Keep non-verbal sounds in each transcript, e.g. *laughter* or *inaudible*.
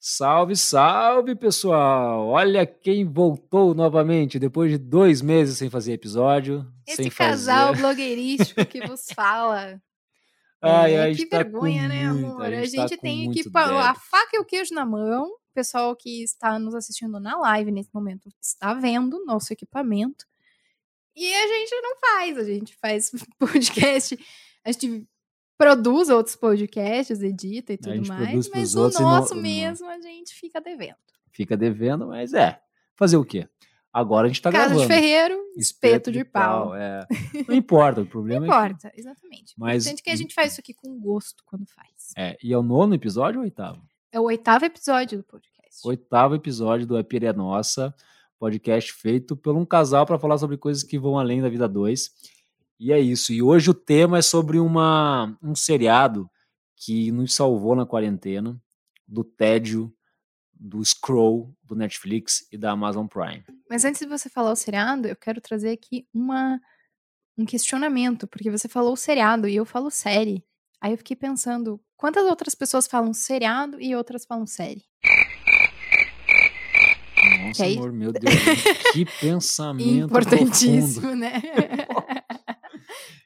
Salve, salve, pessoal! Olha quem voltou novamente depois de dois meses sem fazer episódio. Esse sem casal fazer. blogueirístico que vos *laughs* fala. Ai, É, ai, que tá vergonha, né, muita, amor? a A gente tá gente com tem muito aqui a faca e o queijo na mão. O pessoal que está nos assistindo na live nesse momento está vendo nosso equipamento. E a gente não faz, a gente faz *laughs* podcast, a gente produz outros podcasts, edita e tudo mais, mas o não- nosso não- mesmo a gente fica devendo. Fica devendo, mas é. Fazer o quê? Agora a gente tá Casa gravando. de ferreiro, espeto, de, pau. é. Não importa, o Não *laughs* problema é que... importa, exatamente. O Mas- importante é que a gente faz isso aqui com gosto quando faz. É, e é o nono episódio ou oitavo? É o oitavo episódio do podcast. Oitavo episódio do A Pira é Nossa, podcast feito por um casal para falar sobre coisas que vão além da vida dois. E é isso. E hoje o tema é sobre uma, um seriado que nos salvou na quarentena, do tédio, do scroll do Netflix e da Amazon Prime. Mas antes de você falar o seriado, eu quero trazer aqui uma, um questionamento, porque você falou seriado e eu falo série. Aí eu fiquei pensando, quantas outras pessoas falam seriado e outras falam série? Nossa, aí? amor, meu Deus, que *laughs* pensamento Importantíssimo, profundo. né? *laughs*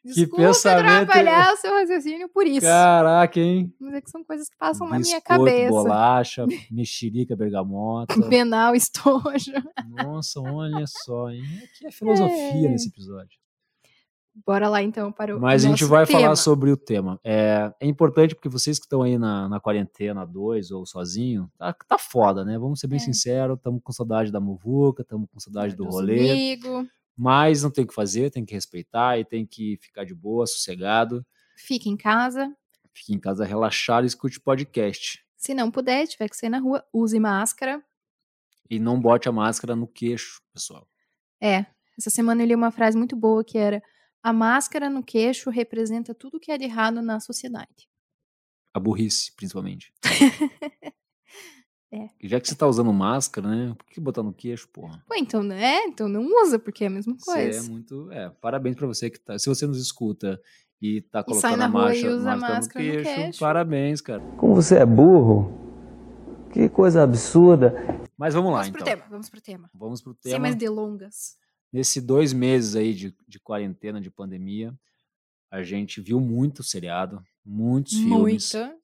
Que Desculpa pensamento- atrapalhar o seu raciocínio por isso. Caraca, hein? Mas é que são coisas que passam na minha Biscoito, cabeça. bolacha, mexerica, bergamota. *laughs* Penal, estojo. Nossa, olha só, hein? Aqui é filosofia É. nesse episódio. Bora lá então para o Mas a gente vai tema. falar sobre o tema. É, é importante porque vocês que estão aí na, na quarentena, dois ou sozinho, tá, tá foda, né? Vamos ser bem É. sinceros, estamos com saudade da muvuca, estamos com saudade do Dos rolê, amigos. Mas não tem o que fazer, tem que respeitar e tem que ficar de boa, sossegado. Fica em casa. Fique em casa relaxado e escute podcast. Se não puder, tiver que sair na rua, use máscara. E não bote a máscara no queixo, pessoal. É, essa semana eu li uma frase muito boa que era: a máscara no queixo representa tudo que é de errado na sociedade. A burrice, principalmente. *laughs* É. E Já que você tá usando máscara, né? Por que botar no queixo, porra? Pô, então, né? Então não usa, porque é a mesma Você é coisa. muito. É, parabéns pra você que tá. Se você nos escuta e tá E sai colocando na a rua e marcha, usa máscara, máscara no no queixo, queixo. parabéns, cara. Como você é burro? Que coisa absurda. Mas vamos lá, vamos pro então. tema, vamos pro tema. Vamos pro Sem tema. mais delongas. Nesses dois meses aí de, de quarentena, de pandemia, a gente viu muito seriado, muitos filmes. Muita. Alguns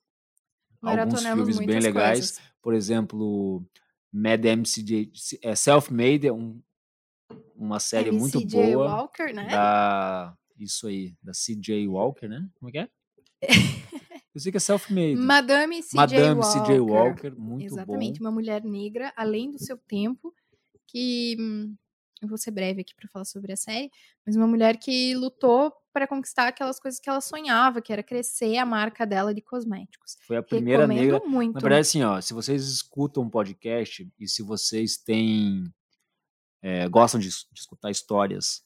Maratonamos filmes bem legais. coisas. Por exemplo, Mad MCJ, é, Self-Made é um, uma série muito MC boa. Walker, né? da isso aí, da CJ Walker, né? Como é que é? *laughs* Eu sei que é self-made. Madame C.J. Madame Walker. CJ Walker, muito Exatamente, bom. uma mulher negra, além do seu tempo, que hum, eu vou ser breve aqui para falar sobre a série, mas uma mulher que lutou para conquistar aquelas coisas que ela sonhava, que era crescer a marca dela de cosméticos. Foi a primeira Recomendo negra. muito. Na verdade, assim, ó, se vocês escutam um podcast e se vocês têm é, gostam de, de escutar histórias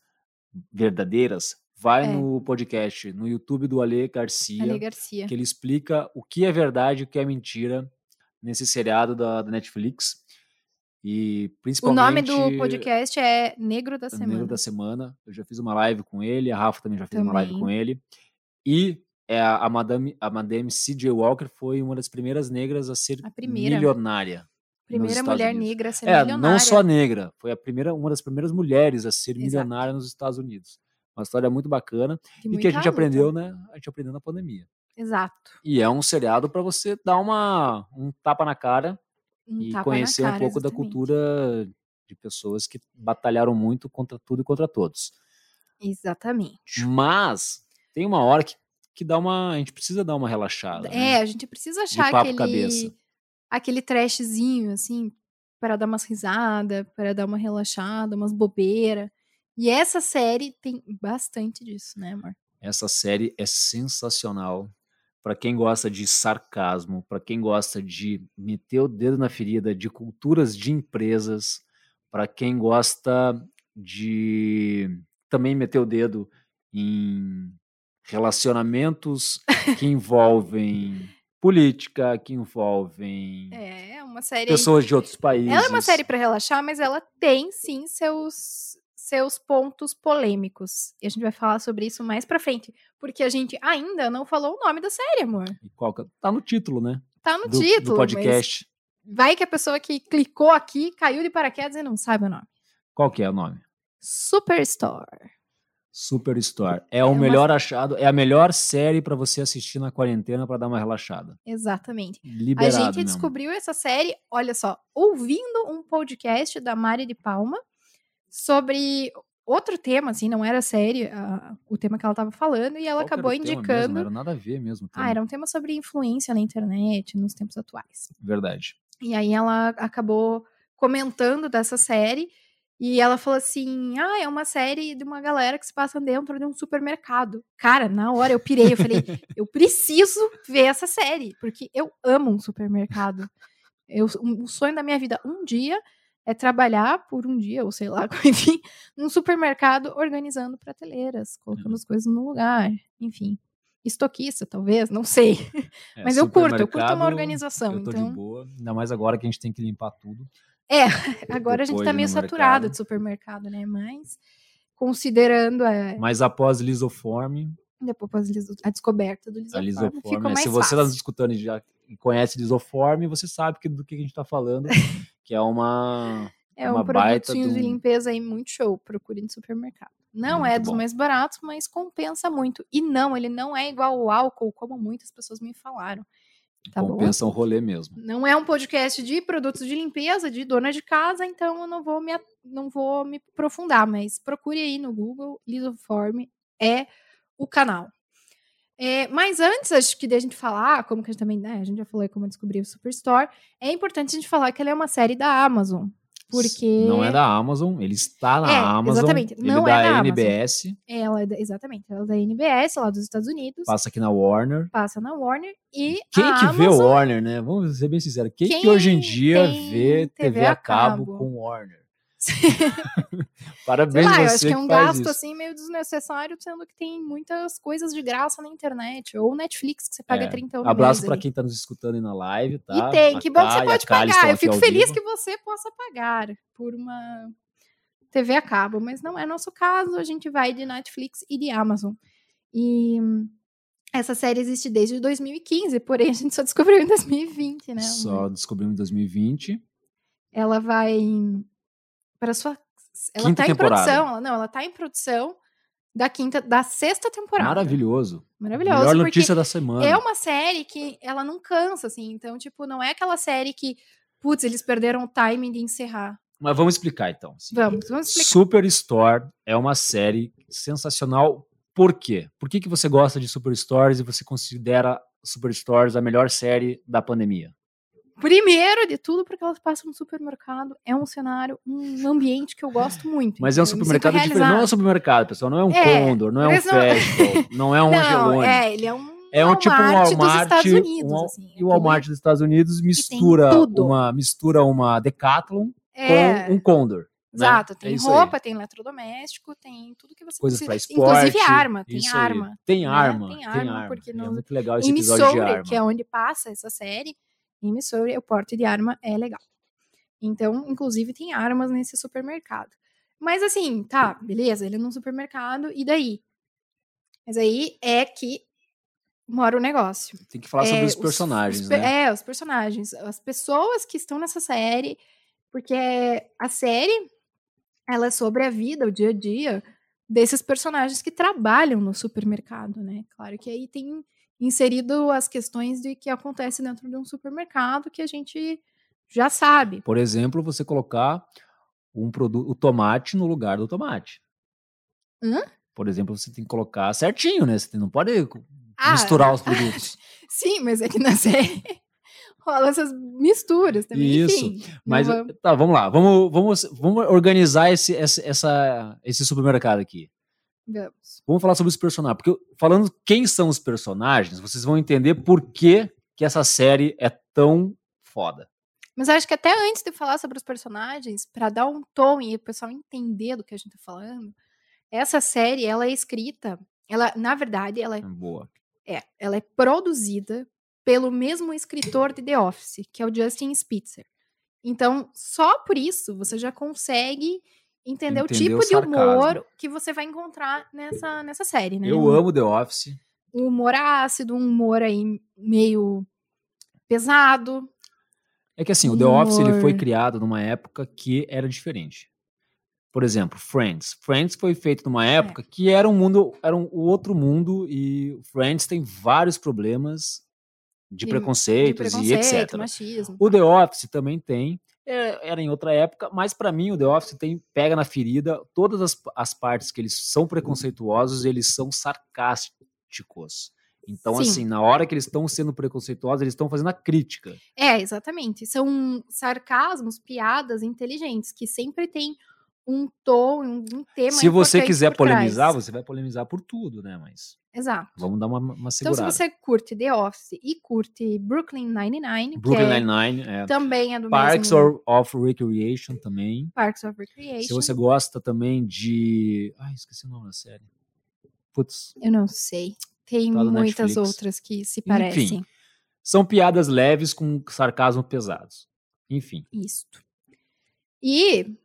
verdadeiras, vai É. no podcast, no YouTube do Ale Garcia, Ale Garcia. que ele explica o que é verdade e o que é mentira nesse seriado da, da Netflix. E O principalmente. nome do podcast é Negro da O Semana. Negro da Semana. Eu já fiz uma live com ele, a Rafa também já fez uma live Também. com ele. E é, a, Madame, a Madame C.J. Walker foi uma das primeiras negras a ser A primeira. milionária. Primeira mulher Unidos. negra a ser É, milionária. não só negra, foi a primeira, uma das primeiras mulheres a ser Exato. milionária nos Estados Unidos. Uma história muito bacana de e que a gente luta. aprendeu, né? A gente aprendeu na pandemia. Exato. E é um seriado para você dar uma um tapa na cara Um e conhecer um pouco da exatamente. cultura de pessoas que batalharam muito contra tudo e contra todos. Exatamente. Mas tem uma hora que, que dá uma. A gente precisa dar uma relaxada. É, né? a gente precisa achar papo aquele cabeça. aquele trashzinho assim para dar umas risadas, para dar uma relaxada, umas bobeiras. E essa série tem bastante disso, né, amor? Essa série é sensacional. Para quem gosta de sarcasmo, para quem gosta de meter o dedo na ferida de culturas de empresas, para quem gosta de também meter o dedo em relacionamentos *laughs* que envolvem política, que envolvem É, é uma série. pessoas de outros países. Ela é uma série para relaxar, mas ela tem sim seus seus pontos polêmicos. E a gente vai falar sobre isso mais pra frente, porque a gente ainda não falou o nome da série, amor. E qual que- Tá no título, né? Tá no do, título, do podcast. vai que a pessoa que clicou aqui caiu de paraquedas e não sabe o nome. Qual que é o nome? Superstore. Superstore. É o uma- melhor achado, é a melhor série pra você assistir na quarentena pra dar uma relaxada. Exatamente. Liberado a gente mesmo. descobriu essa série, olha só, ouvindo um podcast da Mari de Palma sobre outro tema, assim, não era série, ah, o tema que ela estava falando, e ela Qual acabou indicando. Não era nada a ver mesmo. Ah, era um tema sobre influência na internet nos tempos atuais. Verdade. E aí ela acabou comentando dessa série e ela falou assim: "Ah, é uma série de uma galera que se passa dentro de um supermercado". Cara, na hora eu pirei, eu falei: "Eu preciso ver essa série, porque eu amo um supermercado. Eu, um, o sonho da minha vida um dia é trabalhar por um dia, ou sei lá, *laughs* enfim, num supermercado organizando prateleiras, colocando as coisas no lugar, enfim. Estoquista, talvez, não sei. *laughs* É, Mas eu curto, eu curto uma organização. Eu tô então... de boa. Ainda mais agora que a gente tem que limpar tudo. *laughs* Agora a gente tá meio saturado mercado. de supermercado, né? Mas considerando é, Mas após lisoforme, depois a a descoberta do a lisoforme, lisoforme. fica é, mais se você está nos escutando e já conhece lisoforme, você sabe que- do que a gente está falando, *laughs* que é uma É uma um produtinho de de é aí muito show, procure no supermercado. Não é Muito dos bom. mais baratos, mas compensa muito. E não, ele não é igual ao álcool, como muitas pessoas me falaram. Tá bom? compensa um rolê mesmo. Não é um podcast de produtos de limpeza, de dona de casa, então eu não vou me, a- não vou me aprofundar, mas procure aí no Google, Lisoform é o canal. É, mas antes, acho que da gente falar, como que a gente também, né, a gente já falou aí como descobrir o Superstore, é importante a gente falar que ela é uma série da Amazon, porque Não é da Amazon, ele está na É, Amazon. exatamente, não é é da da NBS, ela é da- exatamente, ela é da NBS, lá dos Estados Unidos, passa aqui na Warner. passa na Warner e Quem a que vê Amazon, Warner, né? Vamos ser bem sinceros. Quem, que Quem hoje em dia vê TV, a cabo, cabo? com Warner? *laughs* Sei Parabéns lá, eu acho que é um gasto isso. assim meio desnecessário, sendo que tem muitas coisas de graça na internet. Ou Netflix, que você paga É. 30 no Abraço para quem está nos escutando aí na live, tá? E tem, A que bom que você pode pagar. Eu fico feliz vivo. que você possa pagar por uma TV a cabo, mas não é nosso caso. A gente vai de Netflix e de Amazon. E essa série existe desde 2015, porém a gente só descobriu em 2020, né? Só descobrimos em 2020. Ela vai para sua. Ela Quinta tá em temporada. produção. ela- Não, ela tá em produção da quinta, da sexta temporada. Maravilhoso. Maravilhoso. Melhor notícia da semana. é uma série que ela não cansa, assim. Então, tipo, não é aquela série que, putz, eles perderam o timing de encerrar. Mas vamos explicar então. assim. Vamos, vamos explicar. Superstore é uma série sensacional. Por quê? Por que, que você gosta de Superstores e você considera Superstores a melhor série da pandemia? Primeiro de tudo, porque elas passam no supermercado. É um cenário, um ambiente que eu gosto muito. Mas é um supermercado diferente. Não é um supermercado, pessoal. Não é um É, Condor, não é um não- Festival, não é um *laughs* Não, Angelone. é, ele é um É um tipo um Walmart dos Walmart, Estados Unidos, um assim. E o Walmart dos Estados Unidos mistura uma mistura uma Decathlon É, com um Condor. né? Exato, É tem aí. roupa, tem eletrodoméstico, tem tudo que você Coisas pra precisa. esporte. Inclusive arma, tem aí. arma. Tem né? arma. Tem Tem arma, arma. porque É no- muito legal esse Em episódio de Missouri, arma. que é onde passa essa série, em Missouri, o porte de arma é legal. Então, inclusive, tem armas nesse supermercado. Mas assim, tá, beleza, ele é num supermercado, e daí? Mas aí é que mora o negócio. Tem que falar sobre É, os personagens, os né? É, os personagens. As pessoas que estão nessa série, porque a série, ela é sobre a vida, o dia a dia desses personagens que trabalham no supermercado, né? Claro que aí tem inserido as questões de que acontece dentro de um supermercado que a gente já sabe. Por exemplo, você colocar um produto, o tomate no lugar do tomate. Hã? Por exemplo, você tem que colocar certinho, né? Você não pode Ah, misturar *laughs* os produtos. Sim, mas é que na série rola essas misturas também. Isso, Enfim, Mas vamos- tá, vamos lá. Vamos, vamos, vamos organizar esse, essa, esse supermercado aqui. Vamos. Vamos falar sobre os personagens. Porque falando quem são os personagens, vocês vão entender por que, que essa série é tão foda. Mas acho que até antes de falar sobre os personagens, para dar um tom e o pessoal entender do que a gente tá falando, essa série, ela é escrita, ela, na verdade, ela é, Boa. é, ela é produzida pelo mesmo escritor de The Office, que é o Justin Spitzer. Então, só por isso você já consegue entender, o tipo o de humor que você vai encontrar nessa, nessa série, né? Eu amo The Office. um humor ácido, um humor aí meio pesado. É que assim, o The Office ele foi criado numa época que era diferente. Por exemplo, Friends. Friends foi feito numa época que era um mundo, era um, o outro mundo e Friends tem vários problemas de, De- preconceitos de e etc. machismo. O The Office também tem. É, Era em outra época, mas pra mim o The Office tem pega na ferida todas as, as partes que eles são preconceituosos, eles são sarcásticos. Então, Sim. assim, na hora que eles estão sendo preconceituosos, eles estão fazendo a crítica. É, exatamente. São sarcasmos, piadas inteligentes, que sempre tem um tom, um, um tema Se você quiser por trás. polemizar, você vai polemizar por tudo, né? Mas Exato. vamos dar uma, uma Então, se segurada. você curte The Office e curte Brooklyn Nine-Nine, Brooklyn é- Nine-Nine, é. também é do Parks mesmo of, of Recreation também. Parks of Recreation. Se você gosta também de... Ai, esqueci o nome da série. Putz, Eu não sei. Tem Tá muitas outras que se parecem. são piadas leves com sarcasmo pesados. Enfim. Isto. E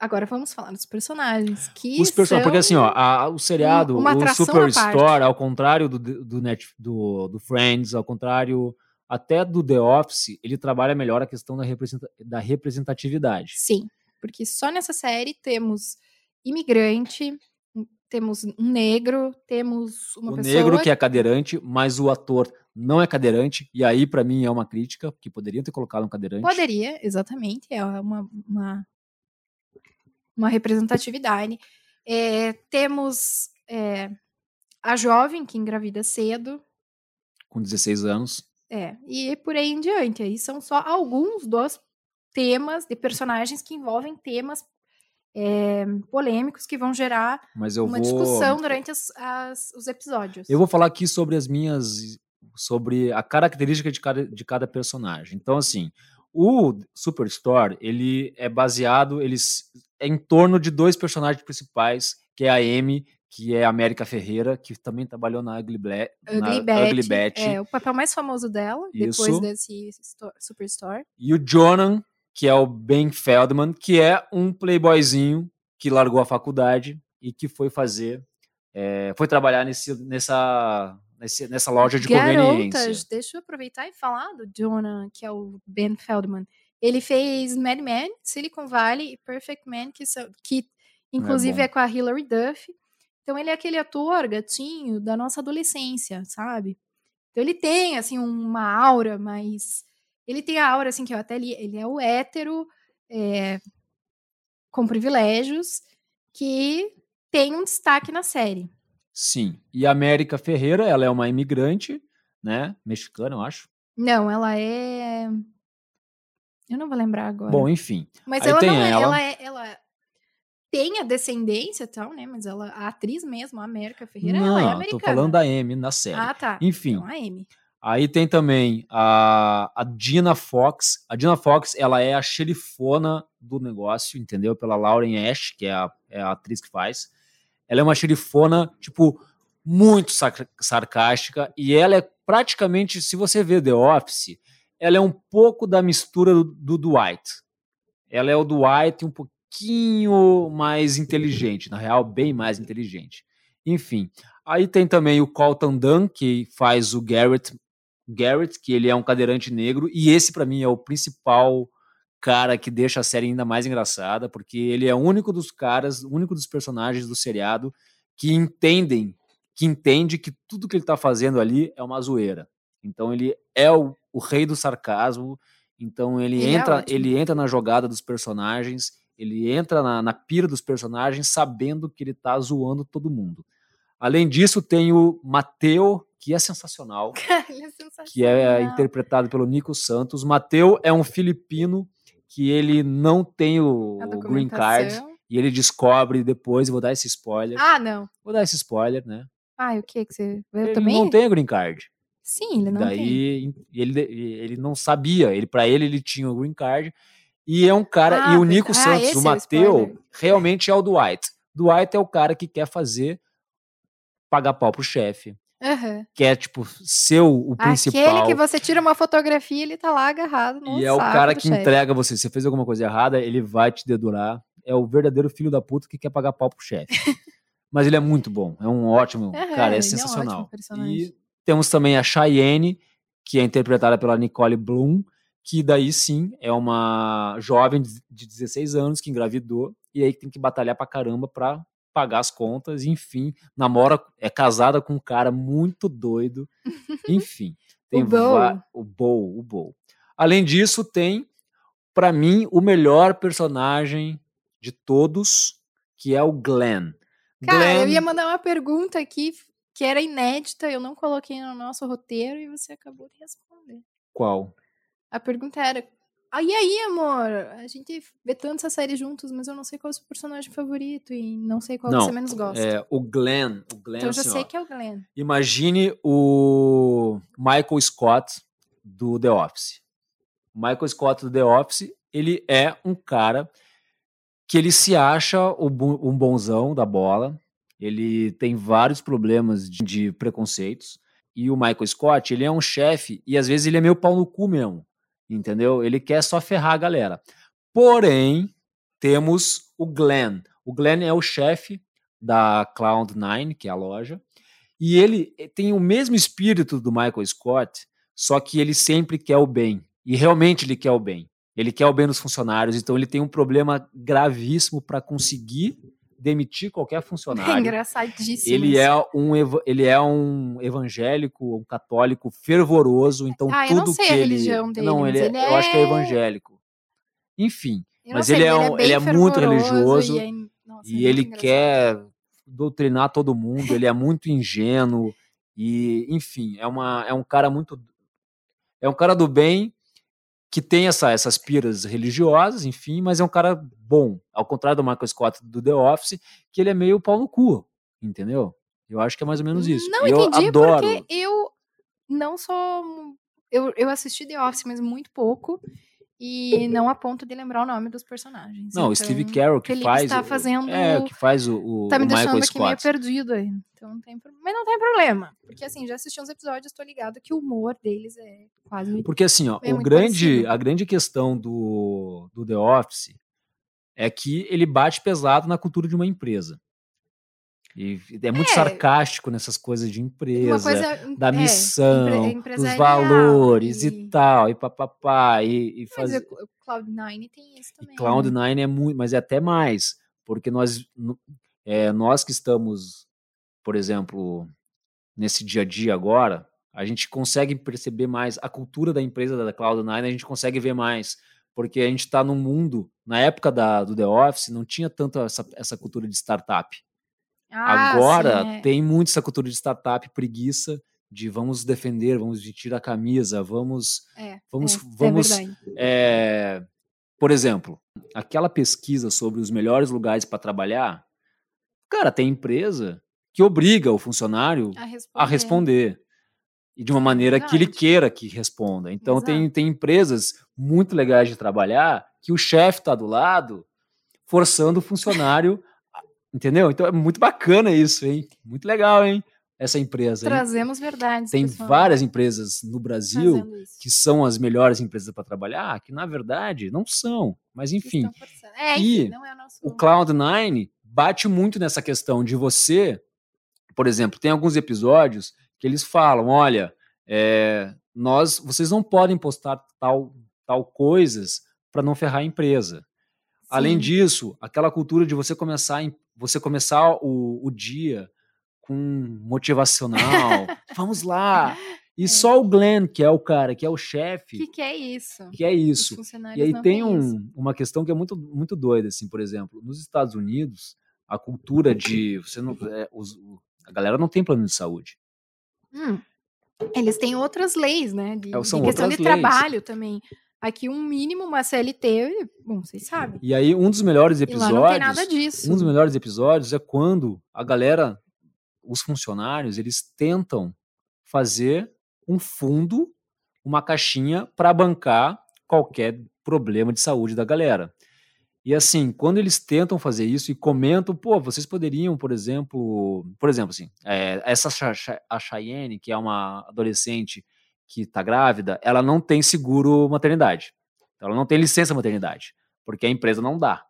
agora vamos falar dos personagens. Que Os personagens, porque assim, ó, a- o seriado, uma o atração à Superstore, ao contrário do, do, Net, do, do Friends, ao contrário até do The Office, ele trabalha melhor a questão da, representa, da representatividade. Sim, porque só nessa série temos imigrante, um- temos um negro, temos uma o pessoa. negro que é cadeirante, mas o ator não é cadeirante, e aí pra mim é uma crítica, que poderiam ter colocado um cadeirante. Poderia, exatamente, é uma, uma, uma representatividade. É, temos é, a jovem que engravida cedo, Com 16 anos. é, e por aí em diante. Aí são só alguns dos temas de personagens que envolvem temas é, polêmicos que vão gerar uma vou. discussão durante as- as- os episódios. Eu vou falar aqui sobre as minhas. sobre a característica de cada, de cada personagem. Então, assim, o Superstore, ele é baseado. Ele s- é em torno de dois personagens principais, que é a Amy, que é a América Ferreira, que também trabalhou na Ugly, Bla na Ugly Betty, Ugly Betty. é o papel mais famoso dela, depois Isso. desse sto- Superstore. E o Jonan, que é o Ben Feldman, que é um playboyzinho que largou a faculdade e que foi fazer, é, foi trabalhar nesse, nessa, nesse- nessa loja de conveniência. Garotas, deixa eu aproveitar e falar do Jonah, que é o Ben Feldman. Ele fez Mad Men, Silicon Valley e Perfect Man, que, são, que inclusive bom. é, com a Hilary Duff. Então ele é aquele ator gatinho da nossa adolescência, sabe? Então ele tem, assim, uma aura, mas... Ele tem a aura, assim, que eu até li, ele é o hétero é, com privilégios que tem um destaque na série. Sim. E a América Ferreira, ela é uma imigrante, né? Mexicana, eu acho. Não, ela é. Eu não vou lembrar agora. Bom, enfim. mas aí ela tem não é. ela. Ela, é, ela tem a descendência e tal, né? Mas ela, a atriz mesmo, a América Ferreira, ela é Não, americana. tô falando da Amy na série. Ah, tá. Enfim, Então, a Amy. Aí tem também a, a Dina Fox. A Dina Fox, ela é a xerifona do negócio, entendeu? Pela Lauren Ash, que é a, é a atriz que faz. Ela é uma xerifona, tipo, muito sarcástica. E ela é praticamente, se você vê The Office, ela é um pouco da mistura do, do Dwight. Ela é o Dwight um pouquinho mais inteligente, na real, bem mais inteligente. Enfim, aí tem também o Colton Dunn, que faz o Garrett, Garrett, que ele é um cadeirante negro, e esse para mim é o principal cara que deixa a série ainda mais engraçada, porque ele é o único dos caras, o único dos personagens do seriado que entendem, que entende que tudo que ele tá fazendo ali é uma zoeira. Então ele é o, o rei do sarcasmo, então ele, Ele é entra, ótimo. ele entra na jogada dos personagens, ele entra na, na pira dos personagens sabendo que ele tá zoando todo mundo. Além disso, tem o Mateu, que é sensacional, *laughs* Ele é sensacional. que é interpretado pelo Nico Santos. Mateu é um filipino que ele não tem o, o green card e ele descobre depois, vou dar esse spoiler. Ah, não. Vou dar esse spoiler, né? Ah, o que que você... Eu ele também? não tem o green card. Sim, ele não tem. Daí ele, ele não sabia, ele para ele ele tinha o green card e é um cara Ah, e o Nico ah, Santos, é o o Mateu, spoiler. realmente é o Dwight. Dwight é o cara que quer fazer pagar pau pro chefe, Aham. quer tipo ser o, principal. Aquele que você tira uma fotografia e ele tá lá agarrado E é o cara que chefe. entrega você. Se você fez alguma coisa errada, ele vai te dedurar. É o verdadeiro filho da puta que quer pagar pau pro chefe. *laughs* Mas ele é muito bom. É um ótimo. Aham, cara, é é um sensacional. ótimo personagem. e temos também a Cheyenne, que é interpretada pela Nicole Bloom, que daí sim é uma jovem de 16 anos que engravidou e aí tem que batalhar pra caramba pra pagar as contas, enfim, namora, é casada com um cara muito doido, enfim. *laughs* Tem o Bo. O Bo, o Bo. Além disso, tem, para mim, o melhor personagem de todos, que é o Glenn. Cara, Glenn, eu ia mandar uma pergunta aqui que era inédita, eu não coloquei no nosso roteiro e você acabou de responder. Qual? A pergunta era: ah, e aí, amor? A gente vê tanto essa série juntos, mas eu não sei qual é o seu personagem favorito e não sei qual Não, você menos gosta. É, o Glenn. O Glenn então eu já assim, sei ó, que é o Glenn. Imagine o Michael Scott do The Office. O Michael Scott do The Office, ele é um cara que ele se acha um bonzão da bola. Ele tem vários problemas de, de preconceitos. E o Michael Scott, ele é um chefe e às vezes ele é meio pau no cu mesmo. Entendeu? Ele quer só ferrar a galera. Porém, temos o Glenn. O Glenn é o chefe da Cloud9, que é a loja. E ele eh, tem o mesmo espírito do Michael Scott, só que ele sempre quer o bem. E realmente ele quer o bem. Ele quer o bem dos funcionários, então ele tem um problema gravíssimo para conseguir demitir qualquer É funcionário. *laughs* engraçadíssimo. Ele isso. é, um, ele é um evangélico, um católico fervoroso, então Ah, eu não tudo sei que a ele. religião dele, não, mas ele, é- ele eu acho que é é- evangélico. Enfim, mas sei, ele é um- bem ele é muito religioso e é- nossa, é e muito ele engraçado. quer doutrinar todo mundo, ele é muito ingênuo e, enfim, é, uma, é um cara muito é um cara do bem que tem essa, essas piras religiosas, enfim, mas é um cara bom, ao contrário do Michael Scott do The Office, que ele é meio pau no cu, entendeu? Eu acho que é mais ou menos isso. Não eu entendi adoro. porque eu não sou. Eu, eu assisti The Office, mas muito pouco. E não a ponto de lembrar o nome dos personagens. Não, o Então, Steve Carell que Felipe faz está fazendo. é o que faz o, o, Tá me o deixando Michael aqui meio Scott. perdido aí. Então não tem, mas não tem problema. Porque assim, já assisti uns episódios, tô ligado que o humor deles é quase. Porque assim, ó, É o grande, parecido. a grande questão do, do The Office é que ele bate pesado na cultura de uma empresa. E é muito É. sarcástico nessas coisas de empresa, coisa da é, missão, empre- dos valores e- e tal, e papapá, e, e fazer. o Cloud9 tem isso também. E né? Cloud9 é muito, mas é até mais, porque nós, é, nós que estamos, por exemplo, nesse dia a dia agora, a gente consegue perceber mais a cultura da empresa da Cloud9, a gente consegue ver mais, porque a gente está num mundo, na época da, do The Office, não tinha tanto essa, essa cultura de startup. Ah, Agora sim, é. tem muito essa cultura de startup, preguiça, de vamos defender, vamos vestir a camisa, vamos, É, vamos, é, vamos é verdade. é, por exemplo, aquela pesquisa sobre os melhores lugares para trabalhar, cara, tem empresa que obriga o funcionário A responder. a responder. E de uma maneira que ele queira que responda. Então, tem, tem empresas muito legais de trabalhar que o chefe está do lado forçando o funcionário. Entendeu? Então é muito bacana isso, hein? Muito legal, hein? Essa empresa. hein? Trazemos verdades. Tem pessoal, várias empresas no Brasil que são as melhores empresas para trabalhar, que na verdade não são. Mas enfim. É, E é o o Cloud9 bate muito nessa questão de você, por exemplo, tem alguns episódios que eles falam, olha, é, nós, vocês não podem postar tal, tal coisas para não ferrar a empresa. Além Sim. disso, aquela cultura de você começar, você começar o, o dia com motivacional, *laughs* vamos lá. E só o Glenn, que é o cara, que é o chefe, que, que é isso? que é isso. E aí tem um- uma questão que é muito, muito doida, assim, por exemplo, nos Estados Unidos, a cultura de você não, é, os- a galera não tem plano de saúde. Hum. Eles têm outras leis, né? De, É, de questão de leis. trabalho também. Aqui, um mínimo, uma CLT, bom, vocês sabem. E aí um dos melhores E lá não tem nada episódios, disso. um dos melhores episódios é quando a galera, os funcionários, eles tentam fazer um fundo, uma caixinha para bancar qualquer problema de saúde da galera. E assim, quando eles tentam fazer isso e comentam, pô, vocês poderiam, por exemplo, por exemplo, assim, é, essa a Cheyenne, que é uma adolescente que está grávida, ela não tem seguro maternidade. Então, ela não tem licença maternidade, porque a empresa não dá.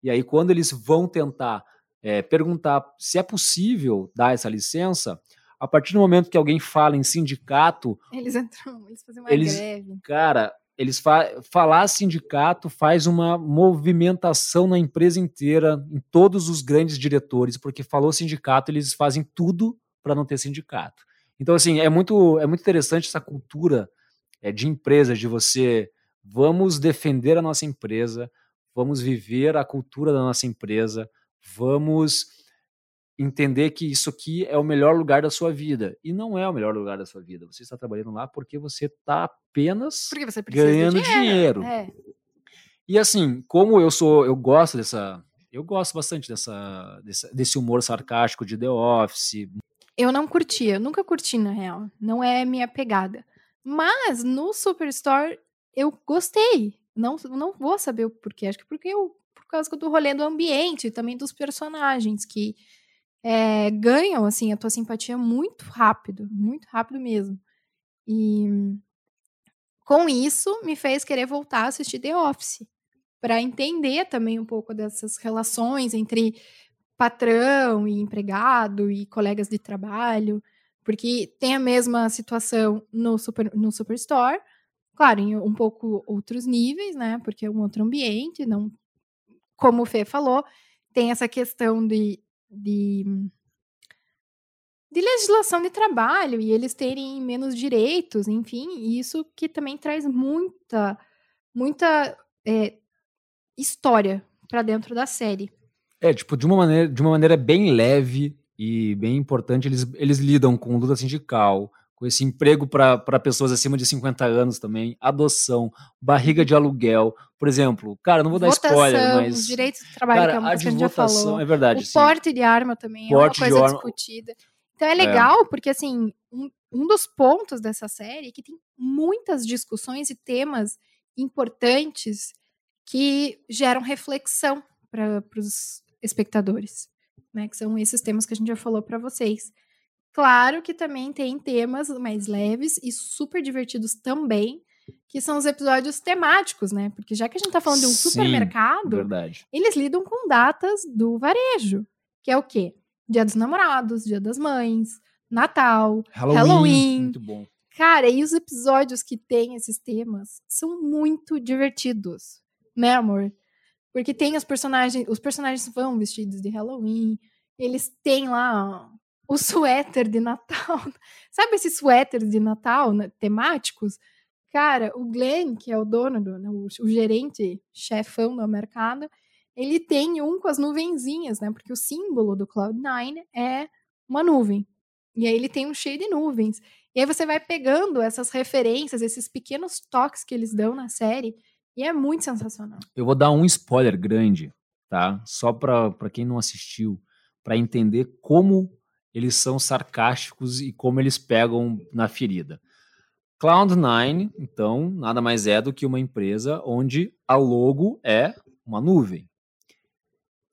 E aí, quando eles vão tentar é, perguntar se é possível dar essa licença, a partir do momento que alguém fala em sindicato, Eles entram, eles fazem uma Eles- greve. cara, eles fa falar sindicato faz uma movimentação na empresa inteira, em todos os grandes diretores, porque falou sindicato, eles fazem tudo para não ter sindicato. Então, assim, é muito, é muito interessante essa cultura é, de empresa, de você vamos defender a nossa empresa, vamos viver a cultura da nossa empresa, vamos entender que isso aqui é o melhor lugar da sua vida. E não é o melhor lugar da sua vida. Você está trabalhando lá porque você está apenas Porque você ganhando dinheiro. dinheiro. É. E assim, como eu sou, eu gosto dessa, eu gosto bastante dessa, desse, desse humor sarcástico de The Office. Eu não curti, eu nunca curti, na real. Não é minha pegada. Mas no Superstore eu gostei. Não, não vou saber o porquê. Acho que porque eu, por causa do rolê do ambiente e também dos personagens que é, ganham assim a tua simpatia muito rápido, muito rápido mesmo. E com isso me fez querer voltar a assistir The Office para entender também um pouco dessas relações entre patrão e empregado e colegas de trabalho, porque tem a mesma situação no super no Superstore, claro, em um pouco outros níveis, né? Porque é um outro ambiente, não como o Fê falou, tem essa questão de de, de legislação de trabalho e eles terem menos direitos, enfim, isso que também traz muita, muita é, história para dentro da série. É, tipo, de uma maneira, de uma maneira bem leve e bem importante, eles, eles lidam com luta sindical, com esse emprego para pessoas acima de 50 anos também, adoção, barriga de aluguel. Por exemplo, cara, não vou dar votação, spoiler, mas. direitos de trabalho, cara, que é uma a que a de gente já falou. é verdade. O sim. porte de arma também Porte é uma coisa arma- discutida. Então é legal, porque assim, um, um dos pontos dessa série é que tem muitas discussões e temas importantes que geram reflexão para os espectadores, né? Que são esses temas que a gente já falou para vocês. Claro que também tem temas mais leves e super divertidos também, que são os episódios temáticos, né? Porque já que a gente tá falando de um Sim, supermercado, Verdade. eles lidam com datas do varejo, que é o quê? Dia dos namorados, Dia das Mães, Natal. Halloween. Halloween. Muito bom. Cara, e os episódios que tem esses temas são muito divertidos, né, amor? Porque tem os personagens, os personagens vão vestidos de Halloween, eles têm lá o suéter de Natal. *laughs* Sabe esses suéteres de Natal né, temáticos? Cara, o Glenn, que é o dono, do, né, o, o gerente, chefão do mercado, ele tem um com as nuvenzinhas, né? Porque o símbolo do Cloud9 é uma nuvem. E aí ele tem um cheio de nuvens. E aí você vai pegando essas referências, esses pequenos toques que eles dão na série, e é muito sensacional. Eu vou dar um spoiler grande, tá? Só para quem não assistiu, para entender como eles são sarcásticos e como eles pegam na ferida. Cloud9, então, nada mais é do que uma empresa onde a logo é uma nuvem.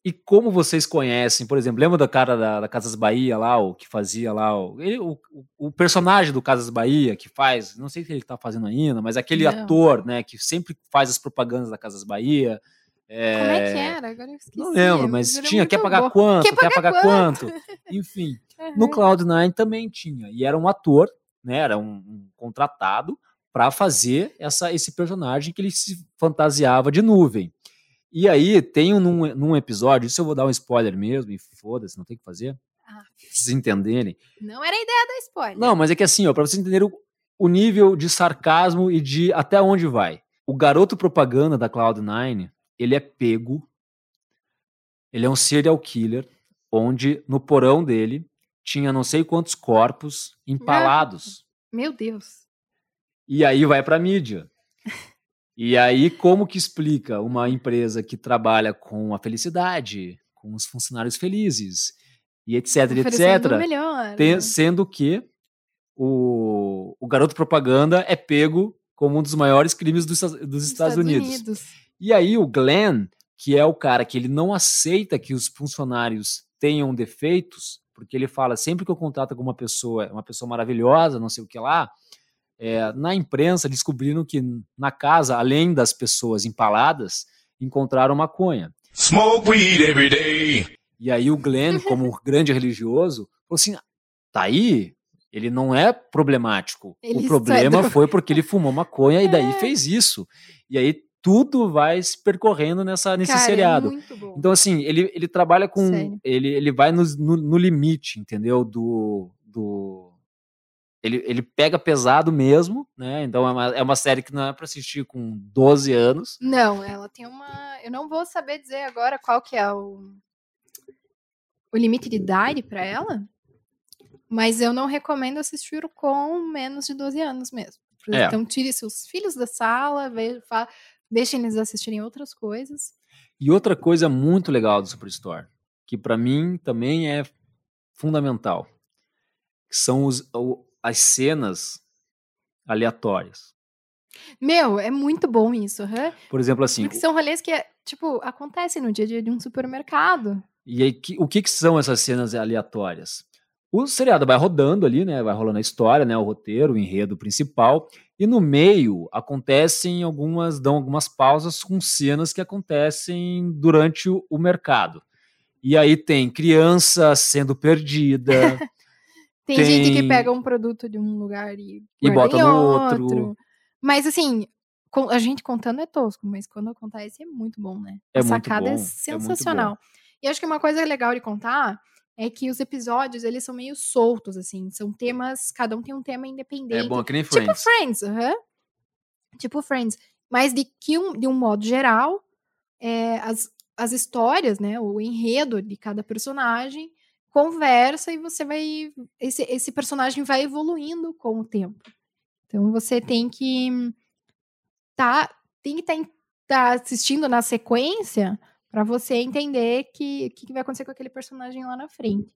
E como vocês conhecem, por exemplo, lembra da cara da, da Casas Bahia lá, o que fazia lá, o, ele- o, o personagem do Casas Bahia que faz, não sei se ele tá fazendo ainda, mas aquele Não. ator, né, que sempre faz as propagandas da Casas Bahia. Como é que era? Agora eu esqueci. Não lembro, mas tinha, quer pagar quanto, Quer quer pagar quanto? Enfim, no Aham. Cloud9 também tinha, e era um ator, né, era um, um contratado para fazer essa, esse personagem que ele se fantasiava de nuvem. E aí tem um, num, num episódio, isso eu vou dar um spoiler mesmo, e foda-se, não tem o que fazer, Ah, pra vocês entenderem. não era a ideia da spoiler. Não, mas é que assim, ó, para vocês entenderem o, o nível de sarcasmo e de até onde vai. O garoto propaganda da Cloud9, ele é pego, ele é um serial killer, onde no porão dele tinha não sei quantos corpos empalados. Meu Deus. E aí vai pra mídia. *laughs* E aí, como que explica uma empresa que trabalha com a felicidade, com os funcionários felizes, e etc, Oferecendo etc, melhor. te- né? sendo que o, o garoto propaganda é pego como um dos maiores crimes dos, Estados- dos Estados, Unidos. Unidos. E aí o Glenn, que é o cara que ele não aceita que os funcionários tenham defeitos, porque ele fala sempre que eu contrato alguma pessoa, uma pessoa maravilhosa, não sei o que lá, é, na imprensa descobriram que na casa, além das pessoas empaladas, encontraram maconha. Smoke weed every day. E aí o Glenn, como um *laughs* grande religioso, falou assim: tá aí, Ele não é problemático. Ele o é problema foi porque ele fumou maconha e daí É. fez isso. E aí tudo vai se percorrendo nessa, nesse Cara, é seriado. muito bom. Então, assim, ele, ele trabalha com. Sério. Ele, ele vai no, no, no limite, entendeu? Do. do ele, ele pega pesado mesmo, né? Então é uma, é uma série que não é pra assistir com 12 anos. Não, ela tem uma. Eu não vou saber dizer agora qual que é o, o limite de idade pra ela, mas eu não recomendo assistir com menos de 12 anos mesmo. É. Então tire seus filhos da sala, ve- fa- deixem eles assistirem outras coisas. E outra coisa muito legal do Superstore, que pra mim também é fundamental, que são os, o- as cenas aleatórias. Meu, é muito bom isso. Por exemplo, assim, Porque são rolês que, tipo, acontecem no dia a dia de um supermercado. E aí, que- o que, que são essas cenas aleatórias? O seriado vai rodando ali, né? Vai rolando a história, né? O roteiro, o enredo principal. E no meio acontecem algumas, dão algumas pausas com cenas que acontecem durante o, o mercado. E aí tem criança sendo perdida, *laughs* Tem, gente que Tem- pega um produto de um lugar e, E bota no outro. Mas assim, a gente contando é tosco, mas quando acontece é muito bom, né? É a sacada bom, é é muito sensacional. E acho que uma coisa legal de contar é que os episódios, eles são meio soltos, assim. São temas, cada um tem um tema independente. é bom, que nem Tipo Friends. Friends, aham. Tipo Friends. Mas de que um, de um modo geral, é, as, as histórias, né? O enredo de cada personagem conversa e você vai. Esse, esse personagem vai evoluindo com o tempo. Então você tem que tá, tem que estar tá assistindo na sequência para você entender que que, que vai acontecer com aquele personagem lá na frente.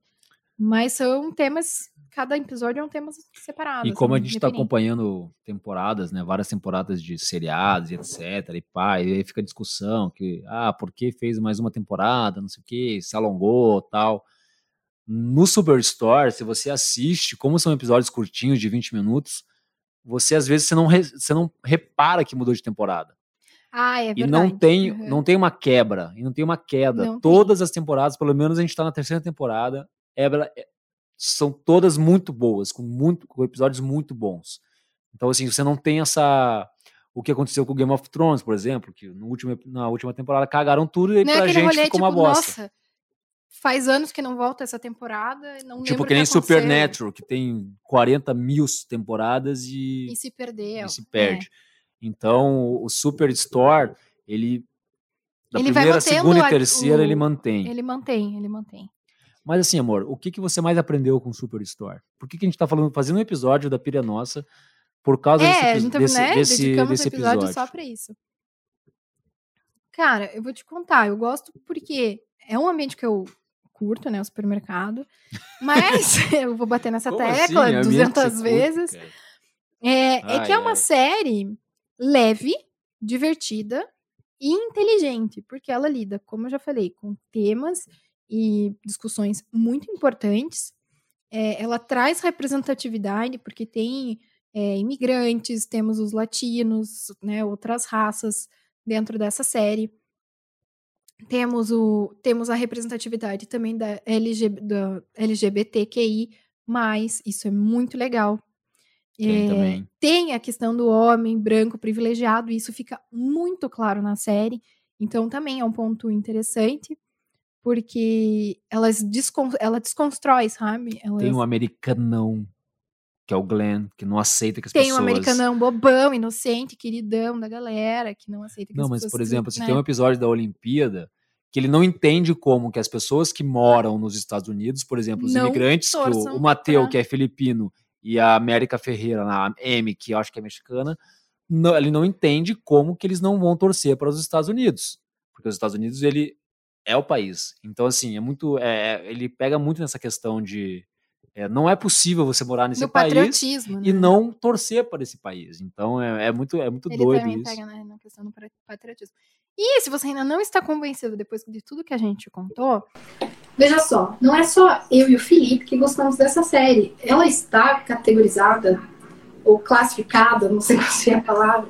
Mas são temas, cada episódio é um tema separado. E como a assim, gente está acompanhando temporadas, né, várias temporadas de seriados e etc, e pá, e aí fica a discussão que, ah, por que fez mais uma temporada, não sei o que, se alongou, tal. No Superstore, se você assiste, como são episódios curtinhos de 20 minutos, você às vezes você não, re- você não repara que mudou de temporada. Ah, é E verdade. não tem, Uhum. não tem uma quebra, e não tem uma queda. Não tem. Todas as temporadas, pelo menos a gente tá na terceira temporada, é- são todas muito boas, com, muito, com episódios muito bons. Então, assim, você não tem essa. O que aconteceu com o Game of Thrones, por exemplo, que no último, na última temporada cagaram tudo e Não é pra gente rolê, ficou tipo, uma bosta. nossa, faz anos que não volta essa temporada, não tipo, que nem aconteceu, Supernatural, que tem 40 mil temporadas E se perdeu. e se é. perde. Então, o Superstore, ele. Da Ele primeira, segunda e terceira, o- ele mantém. Ele mantém, ele mantém. Mas assim, amor, o que, que você mais aprendeu com o Superstore? Por que, que a gente tá falando, fazendo um episódio da Pira Nossa por causa desse, É, epi- gente, desse, né, desse, dedicamos desse episódio, episódio? só pra isso. Cara, eu vou te contar, eu gosto porque é um ambiente que eu curto, né, o supermercado, *laughs* mas *laughs* eu vou bater nessa Como tecla assim? É ambiente que 200 você curte, vezes. É, é que é Ai, uma ai. série leve, divertida e inteligente, porque ela lida, como eu já falei, com temas e discussões muito importantes. É, ela traz representatividade, porque tem é, imigrantes, temos os latinos, né, outras raças dentro dessa série. Temos, o, temos a representatividade também da, LG, da LGBTQI, isso é muito legal. Tem É, tem a questão do homem branco privilegiado, e isso fica muito claro na série. Então, também é um ponto interessante, porque elas descon ela desconstrói, sabe? Elas... Tem um americanão, que é o Glenn, que não aceita que as Tem pessoas... um americanão bobão, inocente, queridão da galera, que não aceita que Não, as mas, pessoas... por exemplo, se né? tem um episódio da Olimpíada que ele não entende como que as pessoas que moram nos Estados Unidos, por exemplo, os Não imigrantes, que o, o Mateu, pra- que é filipino, e a América Ferreira, a M, que eu acho que é mexicana, não- ele não entende como que eles não vão torcer para os Estados Unidos. Porque os Estados Unidos, ele é o país. Então, assim, é muito. é- é- ele pega muito nessa questão de. É, não é possível você morar nesse No país e né? não torcer para esse país. Então é, é muito, é muito Ele doido também isso. pega na, na questão do patri- patriotismo. E se você ainda não está convencido depois de tudo que a gente contou, Veja só, não é só eu e o Felipe que gostamos dessa série. Ela está categorizada ou classificada, *laughs* não sei qual seria a palavra,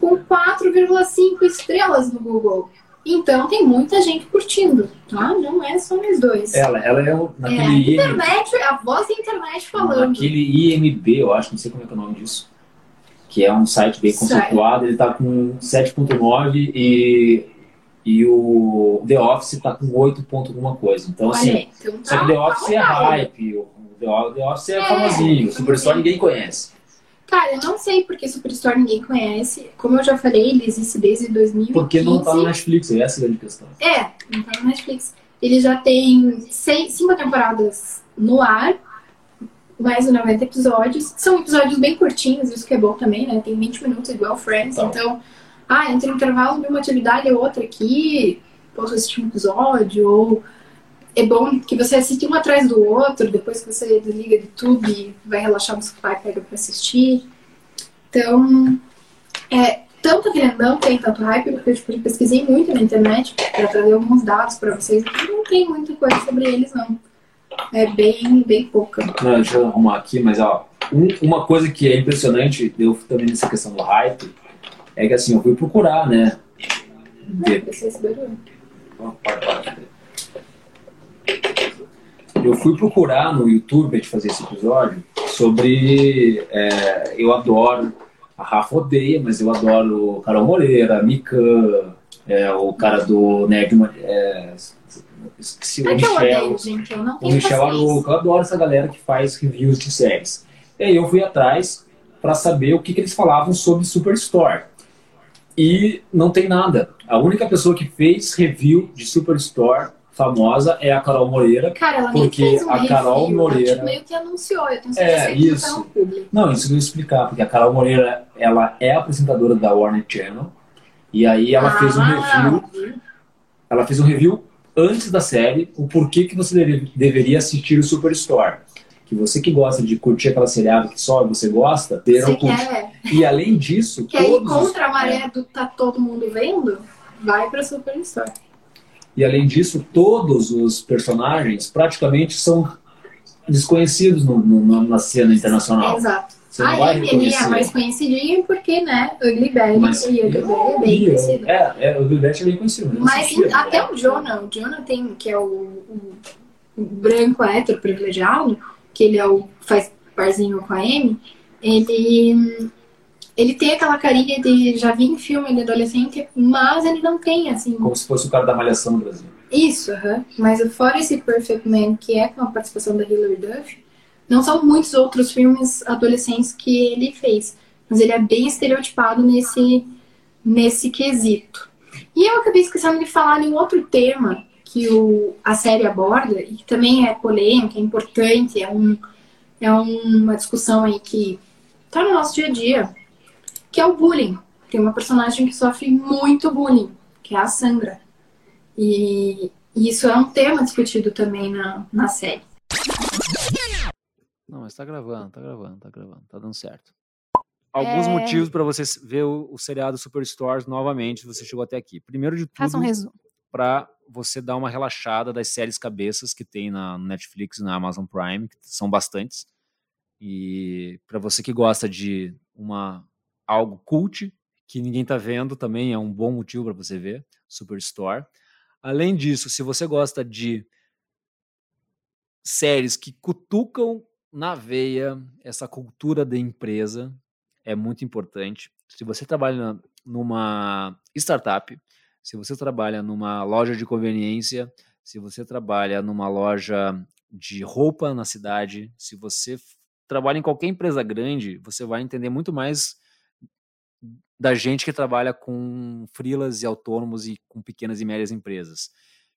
com 4,5 estrelas no Google. Então tem muita gente curtindo, tá? Não é só nós dois. Ela, ela é o- É, naquele a IMB, internet, a voz da internet falando. naquele IMB, eu acho, não sei como é, que é o nome disso. Que é um site bem conceituado, ele tá com 7.9 e, e o The Office tá com 8. ponto alguma coisa. Então, Olha assim, então só tá- que The tá Office é legal. hype, o The The Office é, É, famosinho, o Superstore sim. ninguém conhece. Cara, eu não sei porque Superstore ninguém conhece. Como eu já falei, ele existe desde 2015. Porque não tá no Netflix, essa é a grande questão. É, não tá no Netflix. Ele já tem seis, cinco temporadas no ar, mais de 90 episódios. São episódios bem curtinhos, isso que é bom também, né? Tem 20 minutos, igual Friends. Então. Então, ah, entre um intervalo de uma atividade e outra aqui, posso assistir um episódio, ou é bom que você assiste um atrás do outro, depois que você desliga de tudo e vai relaxar no sofá e pega pra assistir. Então, é, tanto que ele não tem tanto hype, porque tipo, eu pesquisei muito na internet para trazer alguns dados para vocês, não tem muita coisa sobre eles, não. É bem, bem pouca. Não, deixa eu arrumar aqui, mas ó, um- uma coisa que é impressionante, eu também nessa questão do hype, é que assim, eu fui procurar, né? Não, precisa esse barulho. Ó, para, para, para. Eu fui procurar no YouTube pra gente fazer esse episódio sobre. é, eu adoro. A Rafa odeia, mas eu adoro Carol Moreira, Mikan, é, o cara do Nerd. É, esqueci o Michel. O Michel. Arouca, eu adoro essa galera que faz reviews de séries. E aí eu fui atrás para saber o que, que eles falavam sobre Superstore. E não tem nada. A única pessoa que fez review de Superstore famosa é a Carol Moreira. Cara, ela Porque fez um a Carol review, ela, Moreira- tipo, meio que anunciou, eu tenho É, certeza que isso. público. Não, isso eu vou explicar, porque a Carol Moreira ela é apresentadora da Warner Channel. E aí ela fez um review viu? ela fez um review antes da série, o porquê que você deve- deveria assistir o Superstore. Que você que gosta de curtir aquela seriada que só você gosta, terão curtir. E além disso, quer ir todos os- contra a maré do tá todo mundo vendo? Vai pra Superstore. E além disso, todos os personagens praticamente são desconhecidos no- no- na cena internacional. Exato. Você não a vai Amy reconhecer. é a mais conhecidinha porque, né, Betty Mas- e Betty é bem conhecida. É, é, o Bilbete é bem conhecido. eu Mas assistia, até né? o Jonah, o Jonah tem, que é o, o- o branco hétero privilegiado, que ele é o faz parzinho com a Amy, ele ele tem aquela carinha de já vi em filme de adolescente, mas ele não tem assim Como se fosse o cara da Malhação no Brasil. isso, aham. Mas fora esse Perfect Man, que é com a participação da Hilary Duff, não são muitos outros filmes adolescentes que ele fez. Mas ele é bem estereotipado nesse, nesse quesito. E eu acabei esquecendo de falar em um outro tema que o, a série aborda, e que também é polêmica, é importante, é, um, é uma discussão aí que tá no nosso dia a dia, que é o bullying. Tem uma personagem que sofre muito bullying, que é a Sandra. E e isso é um tema discutido também na, na série. Não, mas tá gravando, tá gravando, tá gravando, tá dando certo. Alguns É. motivos para você ver o, o seriado Superstores novamente, se você chegou até aqui. Primeiro de Faça um tudo, resumo. para você dar uma relaxada das séries cabeças que tem na no Netflix e na Amazon Prime, que são bastantes. E para você que gosta de uma algo cult que ninguém tá vendo, também é um bom motivo para você ver Superstore. Além disso, se você gosta de séries que cutucam na veia essa cultura da empresa, é muito importante. Se você trabalha numa startup, se você trabalha numa loja de conveniência, se você trabalha numa loja de roupa na cidade, se você trabalha em qualquer empresa grande, você vai entender muito mais da gente que trabalha com freelas e autônomos e com pequenas e médias empresas.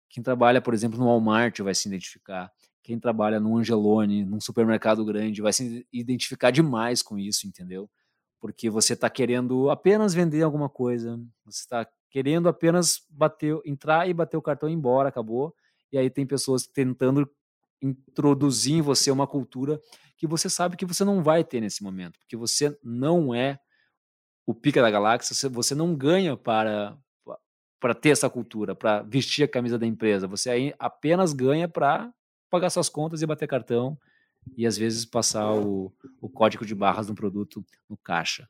Quem trabalha, por exemplo, no Walmart vai se identificar. Quem trabalha no Angelone, num supermercado grande, vai se identificar demais com isso, entendeu? Porque você está querendo apenas vender alguma coisa, você está querendo apenas bater, entrar e bater o cartão e ir embora, acabou. E aí tem pessoas tentando introduzir em você uma cultura que você sabe que você não vai ter nesse momento, porque você não é o pica da galáxia, você- não ganha para para ter essa cultura, para vestir a camisa da empresa. Você aí apenas ganha para pagar suas contas e bater cartão e às vezes passar o, o código de barras de um produto no caixa.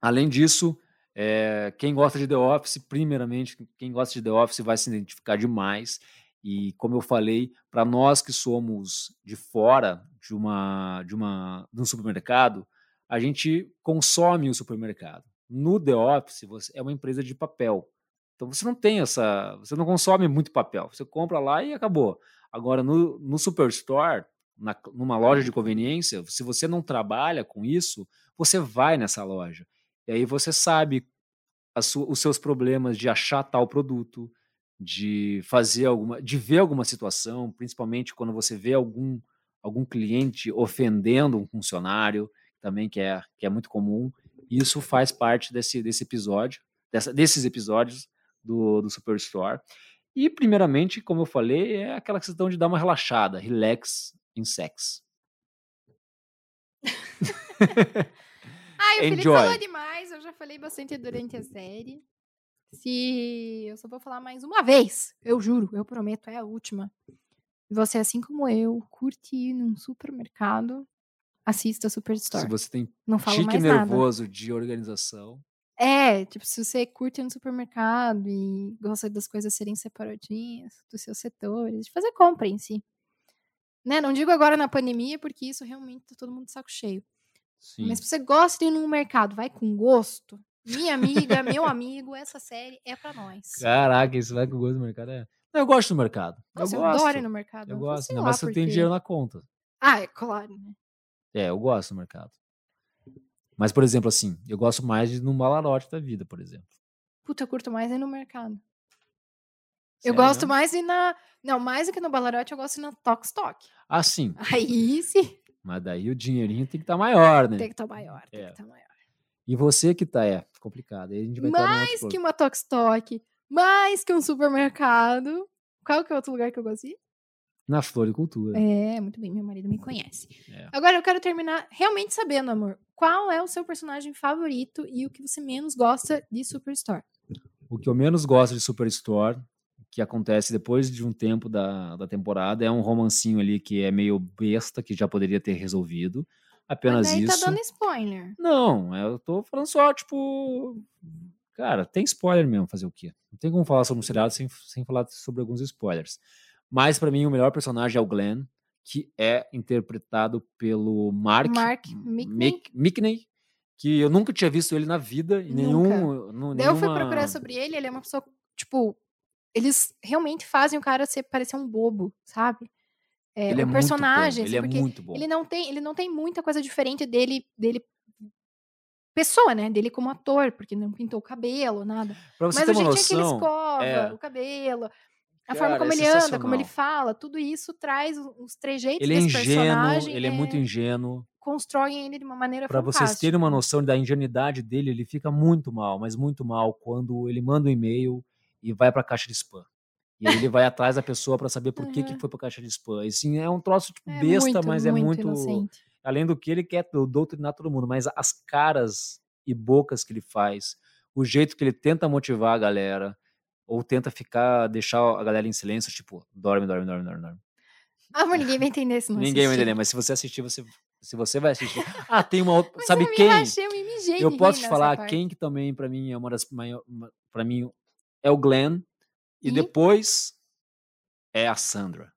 Além disso, É, quem gosta de The Office, primeiramente, quem gosta de The Office vai se identificar demais. E como eu falei, para nós que somos de fora de uma de uma de um supermercado, a gente consome o supermercado. No The Office, você, é uma empresa de papel. Então você não tem essa, você não consome muito papel. Você compra lá e acabou. Agora no, no Superstore, na, numa loja de conveniência, se você não trabalha com isso, você vai nessa loja. E aí você sabe os seus problemas de achar tal produto, de fazer alguma, de ver alguma situação, principalmente quando você vê algum algum cliente ofendendo um funcionário, também que é que é muito comum. Isso faz parte desse desse episódio, dessa, desses episódios do, do Superstore. E primeiramente, como eu falei, é aquela questão de dar uma relaxada, relax in sex. Ai, *laughs* o Felipe Enjoy. falou demais. Eu já falei bastante durante a série. Se eu só vou falar mais uma vez, eu juro, eu prometo, é a última. Você, assim como eu, curte ir num supermercado, assista Se Superstore. você tem Não falo chique mais nada. nervoso de organização, É, tipo, se você curte no supermercado e gosta das coisas serem separadinhas, dos seus setores, de fazer compra em si. Né? Não digo agora na pandemia, porque isso realmente tá todo mundo de saco cheio. sim. Mas se você gosta de ir num mercado, vai com gosto. Minha amiga, meu *laughs* amigo, essa série é pra nós. Caraca, isso vai com gosto do mercado. É. Não, eu gosto do mercado. Nossa, eu eu, gosto. adoro ir no mercado. Eu gosto, lá mas você tem dinheiro na conta. Ah, é claro, né? É, eu gosto do mercado. Mas, por exemplo, assim, eu gosto mais de ir num balarote da vida, por exemplo. Puta, eu curto mais ir no mercado. Eu Sério gosto mesmo? mais de ir na. Não, mais do que no Balarote, eu gosto de ir na Tox Talk. Ah, sim. Aí sim, Mas daí o dinheirinho tem que estar maior, né? tem que estar maior. Tem É. que estar maior. E você que tá, é complicado. Aí a gente vai Mais que uma Tox Talk, mais que um supermercado. Qual que é outro lugar que eu gosto de ir? Na floricultura. É, muito bem, meu marido me conhece. É. Agora eu quero terminar realmente sabendo, amor, qual é o seu personagem favorito e o que você menos gosta de Superstore? O que eu menos gosto de Superstore, que acontece depois de um tempo da, da temporada, é um romancinho ali que é meio besta, que já poderia ter resolvido. Apenas Mas daí isso. tá dando spoiler. Não, eu tô falando só, tipo. Cara, tem spoiler mesmo, fazer o quê? Não tem como falar sobre um seriado sem, sem falar sobre alguns spoilers. Mas pra mim o melhor personagem é o Glenn, que é interpretado pelo Mark, Mark Mickney? Mick- Mickney, que eu nunca tinha visto ele na vida, em nenhum. Daí eu fui nenhuma- procurar sobre ele, ele é uma pessoa, tipo, eles realmente fazem o cara ser, parecer um bobo, sabe? É, Ele é muito bom, personagem, ele assim, é porque muito bom. ele não tem, ele não tem muita coisa diferente dele, dele pessoa, né? Dele como ator, porque não pintou o cabelo, nada. Pra você Mas ter o uma jeitinho que ele noção, escova, é. o cabelo, a Cara, forma como é ele anda, como ele fala, tudo isso traz os, os trejeitos ele é desse ingênuo, personagem. ele é muito ingênuo. constroem ele de uma maneira fantástica. vocês terem uma noção da ingenuidade dele, ele fica muito mal, mas muito mal quando ele manda um e-mail e vai pra caixa de spam. E ele vai atrás da pessoa pra saber por que, que Uhum. foi pra caixa de spam. E, assim, é um troço tipo, É besta, muito, mas é muito. inocente. Além do que ele quer do- doutrinar todo mundo, mas as caras e bocas que ele faz, o jeito que ele tenta motivar a galera, ou tenta ficar, deixar a galera em silêncio, tipo, dorme, dorme, dorme, dorme, dorme. Ah, mas ninguém vai *laughs* entender se não Ninguém vai assistir. entender, mas se você assistir, você, se você vai assistir. Ah, tem uma outra. Mas sabe eu quem? rachei, eu me mijei Eu posso te falar parte. quem que também pra mim é uma das maiores, para mim é o Glenn e, E? depois é a Sandra.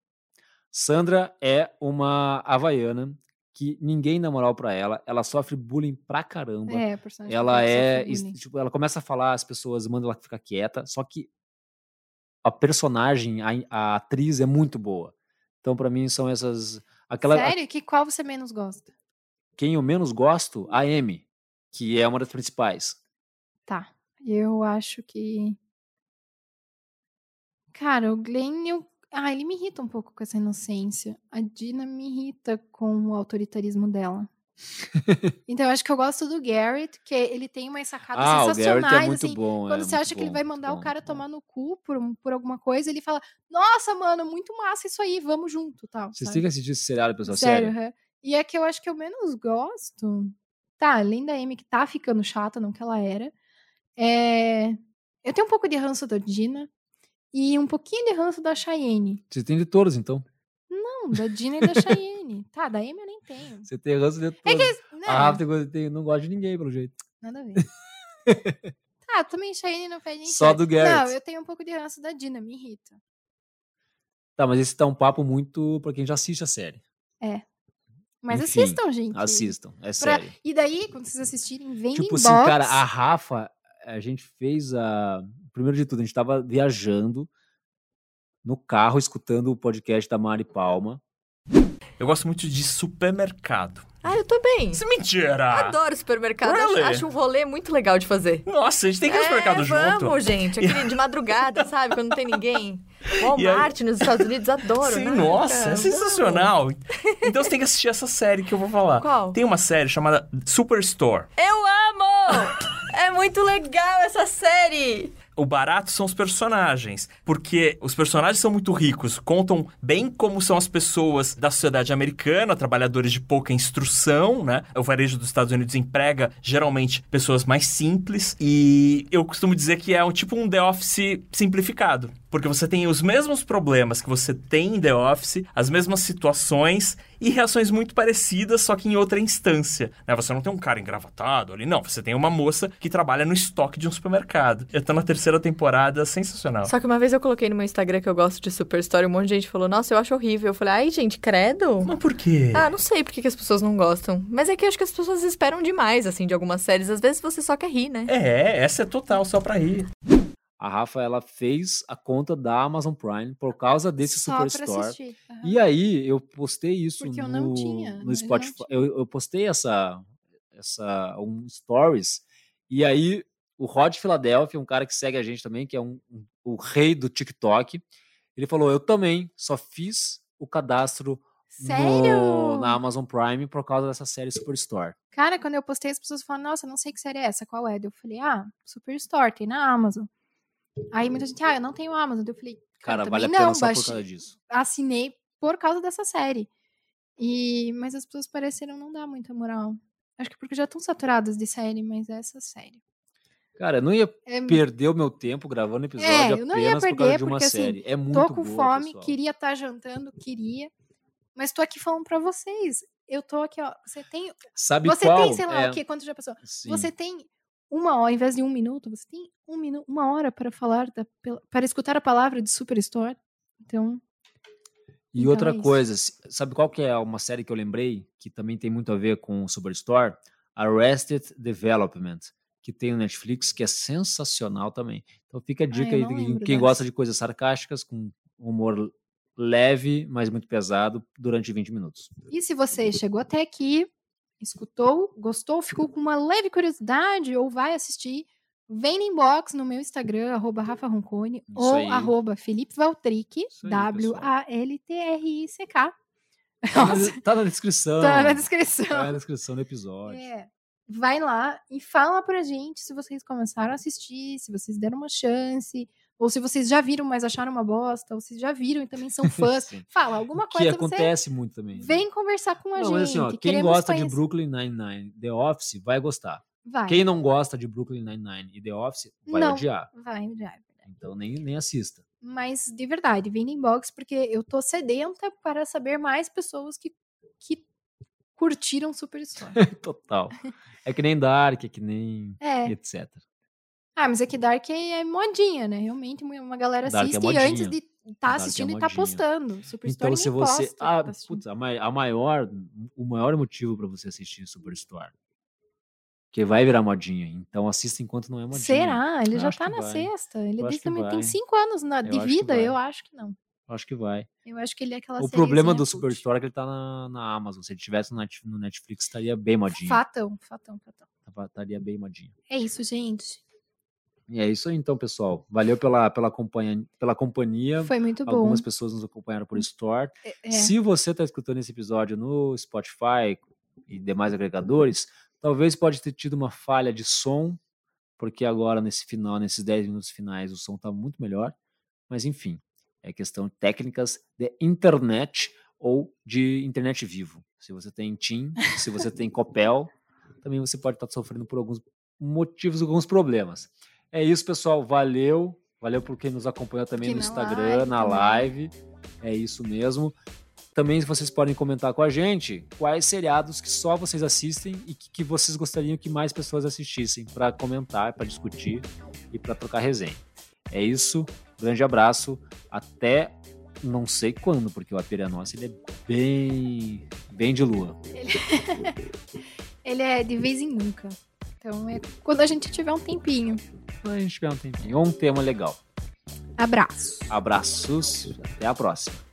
Sandra é uma havaiana que ninguém dá moral pra ela, ela sofre bullying pra caramba. É, a personagem ela é, tipo, ela começa a falar, as pessoas mandam ela ficar quieta, só que a personagem, a, a atriz é muito boa. Então pra mim são essas aquela a- Sério? Que qual você menos gosta? quem eu menos gosto, a Amy, que é uma das principais. Tá. Eu acho que. Cara, o Glenn, eu... ah, ele me irrita um pouco com essa inocência. A Dina me irrita com o autoritarismo dela. Então eu acho que eu gosto do Garrett, que ele tem umas sacadas Ah, Garrett sensacionais, é muito assim. bom. Quando é você acha que ele bom, vai mandar bom, o cara bom. tomar no cu por, por alguma coisa, ele fala: Nossa, mano, muito massa isso aí, vamos junto, tal. Vocês sabe? têm que assistir esse seriado, pessoal. Sério, Sério. aham. E é que eu acho que eu menos gosto. Tá, além da Amy que tá ficando chata, não que ela era. É... Eu tenho um pouco de ranço da Dina e um pouquinho de ranço da Cheyenne. Você tem de todos, então. Não, da Dina e da Cheyenne. Tá, da Amy eu nem tenho. Você tem ranço de todos. É que. Né? A Rafa tem não gosta de ninguém, pelo jeito. Nada a ver. Ah, *laughs* também Cheyenne não faz nem Só do Garrett. Não, eu tenho um pouco de ranço da Dina, me irrita. Tá, mas esse tá um papo muito pra quem já assiste a série. Mas Enfim, assistam, gente. Assistam, é Pra- sério. E daí, quando vocês assistirem, vem Tipo assim, cara, a Rafa, a gente fez a. Primeiro de tudo, a gente tava viajando no carro, escutando o podcast da Mari Palma. Eu gosto muito de supermercado. Ah, eu também. Isso é mentira! Adoro supermercado. Really? Acho, acho um rolê muito legal de fazer. Nossa, a gente tem que ir no supermercado é, junto. vamos, gente. Aquele *laughs* de madrugada, sabe? Quando não tem ninguém. Walmart nos Estados Unidos, adoro, Sim, né? nossa, é Vamos. sensacional. *laughs* Então você tem que assistir essa série que eu vou falar. Qual? Tem uma série chamada Superstore. Eu amo! *laughs* é muito legal essa série! O barato são os personagens, porque os personagens são muito ricos, contam bem como são as pessoas da sociedade americana, trabalhadores de pouca instrução, né? O varejo dos Estados Unidos emprega geralmente pessoas mais simples e eu costumo dizer que é um tipo um The Office simplificado, porque você tem os mesmos problemas que você tem em The Office, as mesmas situações e reações muito parecidas, só que em outra instância. Né? Você não tem um cara engravatado ali, não. Você tem uma moça que trabalha no estoque de um supermercado. Eu tô na terceira temporada, sensacional. Só que uma vez eu coloquei no meu Instagram que eu gosto de Super Story, um monte de gente falou, nossa, eu acho horrível. Eu falei, ai, gente, credo. Mas por quê? Ah, não sei por que que as pessoas não gostam. Mas é que eu acho que as pessoas esperam demais, assim, de algumas séries. Às vezes você só quer rir, né? É, essa é total, só pra rir. A Rafa, ela fez a conta da Amazon Prime por causa desse Só Superstore. Aham. E aí, eu postei isso Porque eu no, não tinha, eu no não Spotify. Eu, eu postei essa, essa um stories. E aí, o Rod Philadelphia, um cara que segue a gente também, que é um, um- o rei do TikTok, ele falou: Eu também só fiz o cadastro Sério? no- na Amazon Prime por causa dessa série Superstore. Cara, quando eu postei, as pessoas falaram, nossa, não sei que série é essa, qual é? Eu falei, ah, Superstore, tem na Amazon. Aí muita gente, ah, eu não tenho Amazon. Eu falei, Cara, vale a pena não, por causa disso. assinei por causa dessa série. E mas as pessoas pareceram não dar muita moral. Acho que porque já estão saturadas de série, mas essa série. Cara, eu não ia É, perder o meu tempo gravando episódio É, eu não ia apenas por causa perder, de uma porque, assim, série. É muito tô com boa, fome, pessoal. queria estar jantando, queria. Mas tô aqui falando pra vocês. Eu tô aqui, ó. Você tem. Sabe você qual? tem, sei lá, É, o quê? Quanto já passou? sim. Você tem uma hora, ao invés de um minuto, você tem um minuto, uma hora para falar, da, para escutar a palavra de Superstore. Então, E Então outra é coisa, sabe qual que é uma série que eu lembrei que também tem muito a ver com Superstore? Arrested Development, que tem no Netflix, que é sensacional também. Então fica a dica eu aí, de quem gosta dessa. de coisas sarcásticas, com humor leve, mas muito pesado, durante 20 minutos. e se você chegou até aqui, escutou, gostou, ficou com uma leve curiosidade ou vai assistir, vem no inbox no meu Instagram, arroba Rafa Roncone, ou aí. arroba Felipe Valtric, W-A-L-T-R-I-C-K. *laughs* Tá tá na descrição. tá na Tá descrição. na descrição do episódio. É. Vai lá e fala pra gente se vocês começaram a assistir, se vocês deram uma chance, ou se vocês já viram, mas acharam uma bosta, ou se já viram e também são *laughs* fãs. Fala alguma que coisa você acontece muito também. né? vem conversar com a Não, gente. mas assim, ó, quem gosta de conhecer. Brooklyn Nine-Nine, The Office, vai gostar. Vai. Quem não gosta de Brooklyn Nine-Nine e The Office, vai Não. odiar. Vai, vai. Então nem, nem assista. Mas de verdade, vem no inbox porque eu tô sedenta para saber mais pessoas que, que curtiram Superstore. *laughs* Total. É que nem Dark, é que nem É. etc. Ah, mas é que Dark é, é modinha, né? Realmente uma galera Dark é assiste modinha. antes de estar Dark é assistindo e tá postando. Superstore Então, se você. posta Ah, tá putz, a, mai- a maior, o maior motivo pra você assistir Superstore. Que vai virar modinha. Então assista enquanto não é modinha. Será? Ele Eu já tá na vai. sexta. Ele também tem cinco anos na- de vida. Eu acho que não. Eu Acho que vai. Eu acho que ele é aquela o problema do. Superstore é que ele tá na, na Amazon. Se ele tivesse no Net- no Netflix, estaria bem modinho. Fatão, fatão, fatão. Estaria bem modinho. É isso, gente. E é isso aí, então, pessoal. Valeu pela, pela, companhia, pela companhia. Foi muito bom. Algumas pessoas nos acompanharam por Store. É. Se você está escutando esse episódio no Spotify e demais agregadores, talvez pode ter tido uma falha de som, porque agora nesse final, nesses 10 minutos finais, o som está muito melhor. Mas enfim, é questão de técnicas de internet ou de internet vivo. Se você tem TIM, se você tem *laughs* Copel, também você pode estar sofrendo por alguns motivos, alguns problemas. É isso, pessoal. Valeu. Valeu por quem nos acompanhou também que no Instagram, live, na também. live. É isso mesmo. Também vocês podem comentar com a gente quais seriados que só vocês assistem e que, que vocês gostariam que mais pessoas assistissem para comentar, para discutir e para trocar resenha. É isso. Grande abraço. Até não sei quando, porque o Apira Nossa ele é bem, bem de lua. Ele é... *laughs* ele é de vez em nunca. Então é quando a gente tiver um tempinho quando a gente tiver um tempinho. Um tema legal. Abraço. Abraços. Até a próxima.